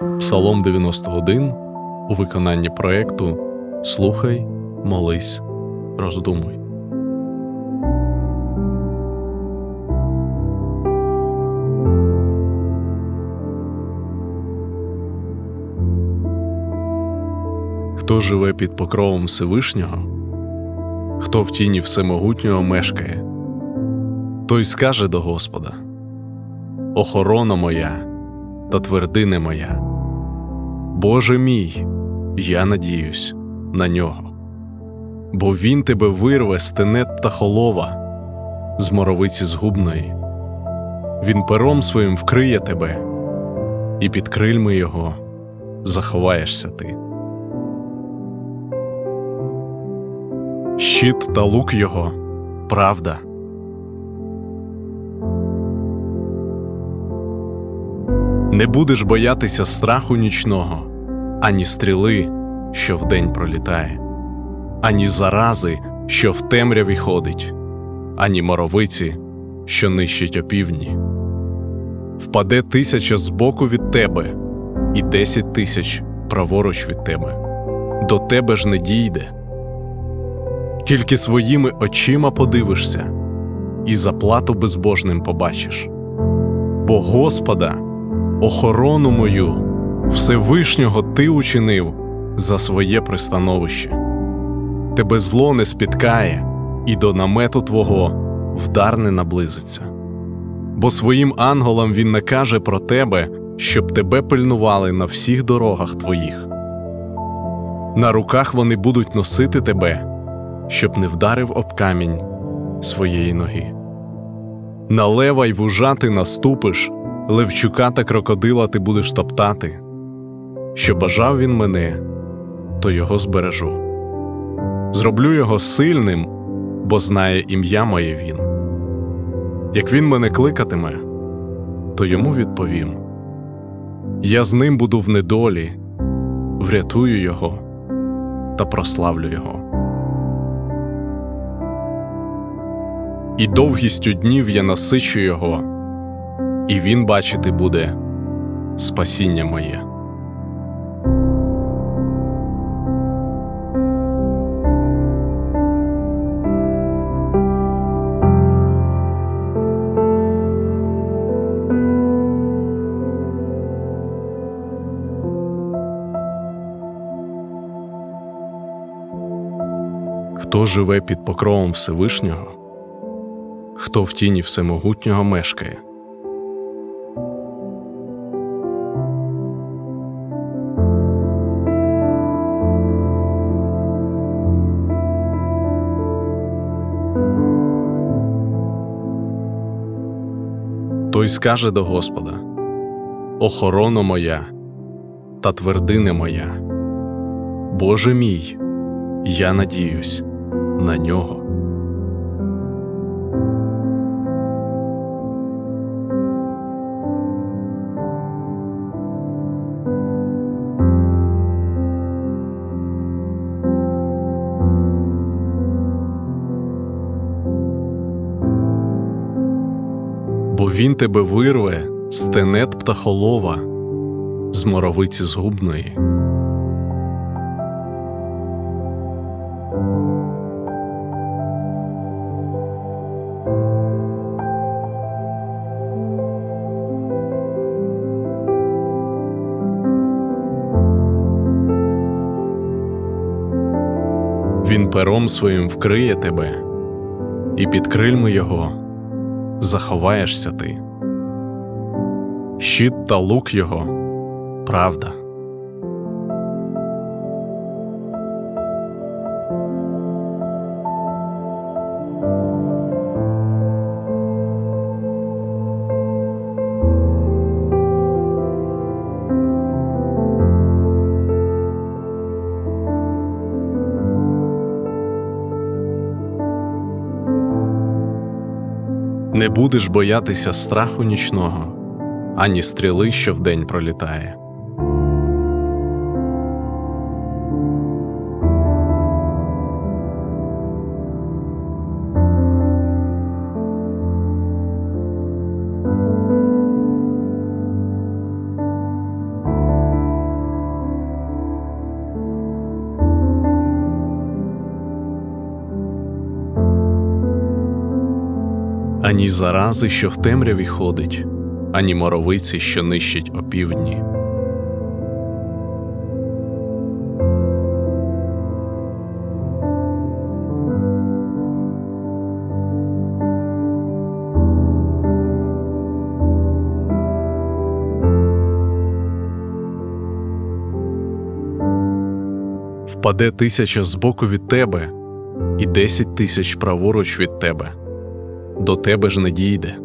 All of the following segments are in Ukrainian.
Псалом 91 у виконанні проекту Слухай, молись, роздумуй. Хто живе під покровом Всевишнього, хто в тіні всемогутнього мешкає, той скаже до Господа: Охорона моя та твердине моя, Боже мій, я надіюсь на нього, бо Він тебе вирве з тенет та холова, з моровиці згубної, Він пером своїм вкриє тебе, і під крильми його заховаєшся ти. щит та лук його правда. Не будеш боятися страху нічного, ані стріли, що вдень пролітає, ані зарази, що в темряві ходить, ані моровиці, що нищить опівдні. Впаде тисяча збоку від тебе, і десять тисяч праворуч від тебе, до тебе ж не дійде тільки своїми очима подивишся і заплату безбожним побачиш. Бо Господа, охорону мою, Всевишнього Ти учинив за своє пристановище. Тебе зло не спіткає, і до намету Твого вдар не наблизиться. Бо своїм анголам він накаже про тебе, щоб тебе пильнували на всіх дорогах твоїх. На руках вони будуть носити тебе щоб не вдарив об камінь своєї ноги. На лева й вужа ти наступиш, левчука та крокодила ти будеш топтати. Що бажав він мене, то його збережу. Зроблю його сильним, бо знає ім'я моє він. Як він мене кликатиме, то йому відповім: Я з ним буду в недолі, врятую його та прославлю його. і довгістю днів я насичу його, і він бачити буде спасіння моє. Хто живе під покровом Всевишнього? хто в тіні всемогутнього мешкає. Той скаже до Господа Охорона моя та твердине моя, Боже мій, я надіюсь на нього. Бо він тебе вирве з тенет птахолова, з моровиці згубної. Він пером своїм вкриє тебе, і під крильми його заховаєшся ти. Щит та лук його правда. Будеш боятися страху нічного, ані стріли, що вдень пролітає. Ані зарази, що в темряві ходить, ані моровиці, що нищить опівдні. Впаде тисяча збоку від тебе, і десять тисяч праворуч від тебе, до тебе ж не дійде.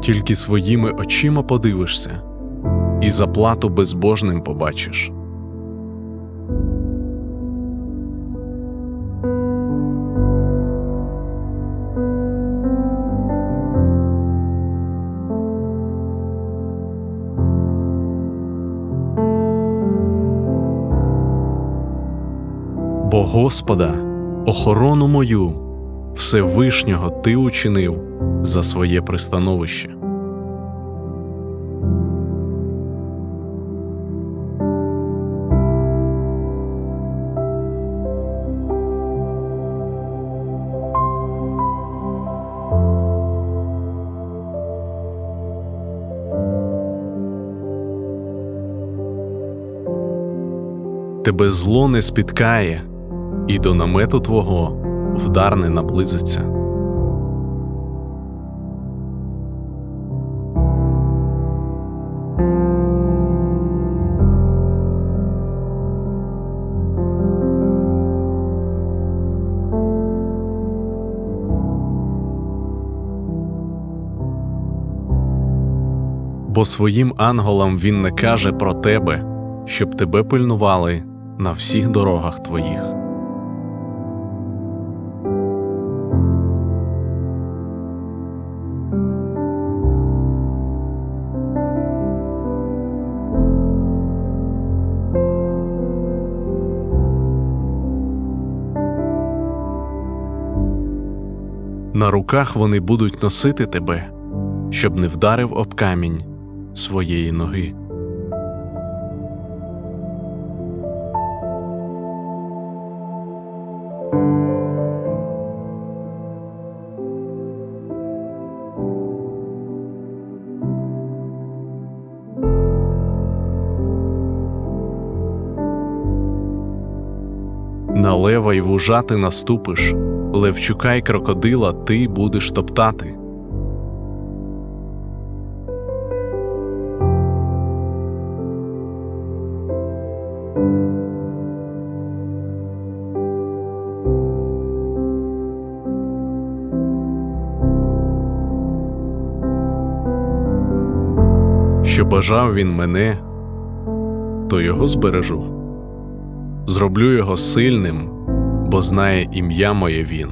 Тільки своїми очима подивишся, і заплату безбожним побачиш. Господа, охорону мою, Всевишнього ти учинив за своє пристановище. Тебе зло не спіткає, і до намету твого вдар не наблизиться. Бо своїм анголам він не каже про тебе, щоб тебе пильнували на всіх дорогах твоїх. На руках вони будуть носити тебе, щоб не вдарив об камінь своєї ноги. На лева й вужати наступиш, левчука й крокодила ти будеш топтати. Що бажав він мене, то його збережу. Зроблю його сильним, бо знає ім'я моє він.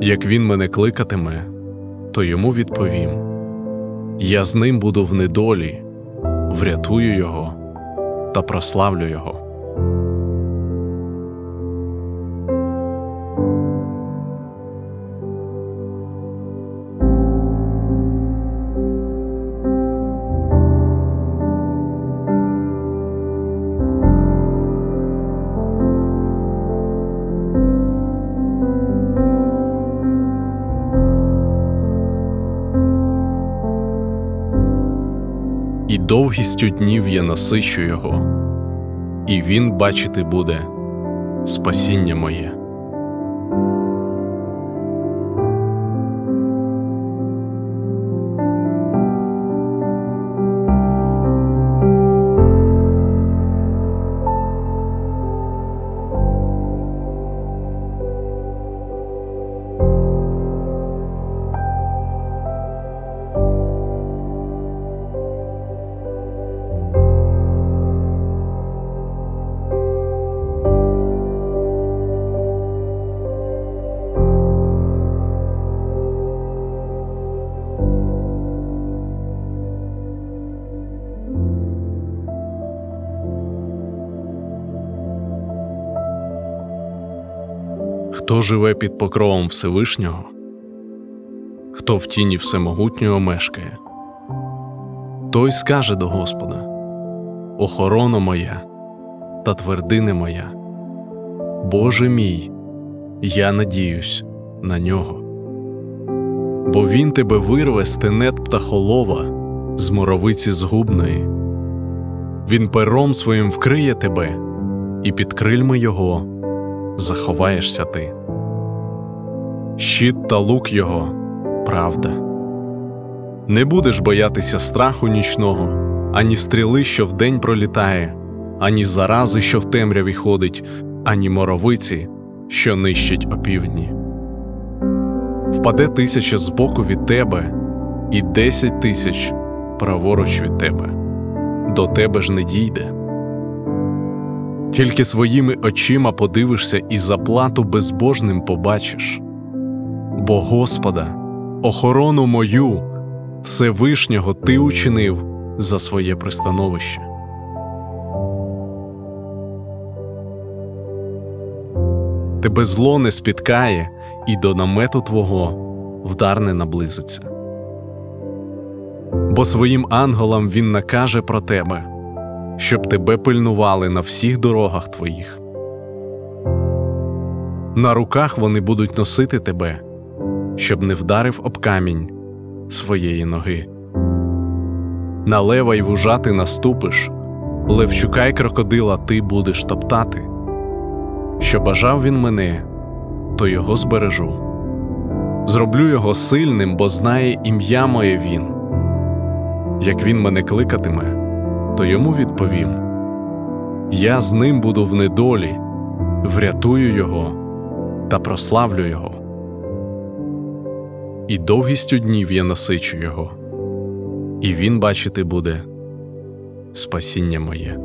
Як він мене кликатиме, то йому відповім: Я з ним буду в недолі, врятую його та прославлю його. Довгістю днів я насичу його, і він бачити буде спасіння моє. Хто живе під покровом Всевишнього, хто в тіні Всемогутнього мешкає, той скаже до Господа: Охорона моя та твердине моя, Боже мій, я надіюсь на нього. Бо він тебе вирве з птахолова, з моровиці згубної, він пером своїм вкриє тебе, і під крильми його заховаєшся ти. Щит та лук його правда. Не будеш боятися страху нічного, ані стріли, що вдень пролітає, ані зарази, що в темряві ходить, ані моровиці, що нищить опівдні. Впаде тисяча збоку від тебе, і десять тисяч праворуч від тебе, до тебе ж не дійде. Тільки своїми очима подивишся і заплату безбожним побачиш. Бо Господа, охорону мою, Всевишнього ти учинив за своє пристановище. Тебе зло не спіткає, і до намету твого вдар не наблизиться. Бо своїм ангелам він накаже про тебе, щоб тебе пильнували на всіх дорогах твоїх. На руках вони будуть носити тебе, щоб не вдарив об камінь своєї ноги. На лева й вужа ти наступиш, левчука й крокодила ти будеш топтати. Що бажав він мене, то його збережу. Зроблю його сильним, бо знає ім'я моє він. Як він мене кликатиме, то йому відповім: Я з ним буду в недолі, врятую його та прославлю його. І довгістю днів я насичу його, і він бачити буде спасіння моє.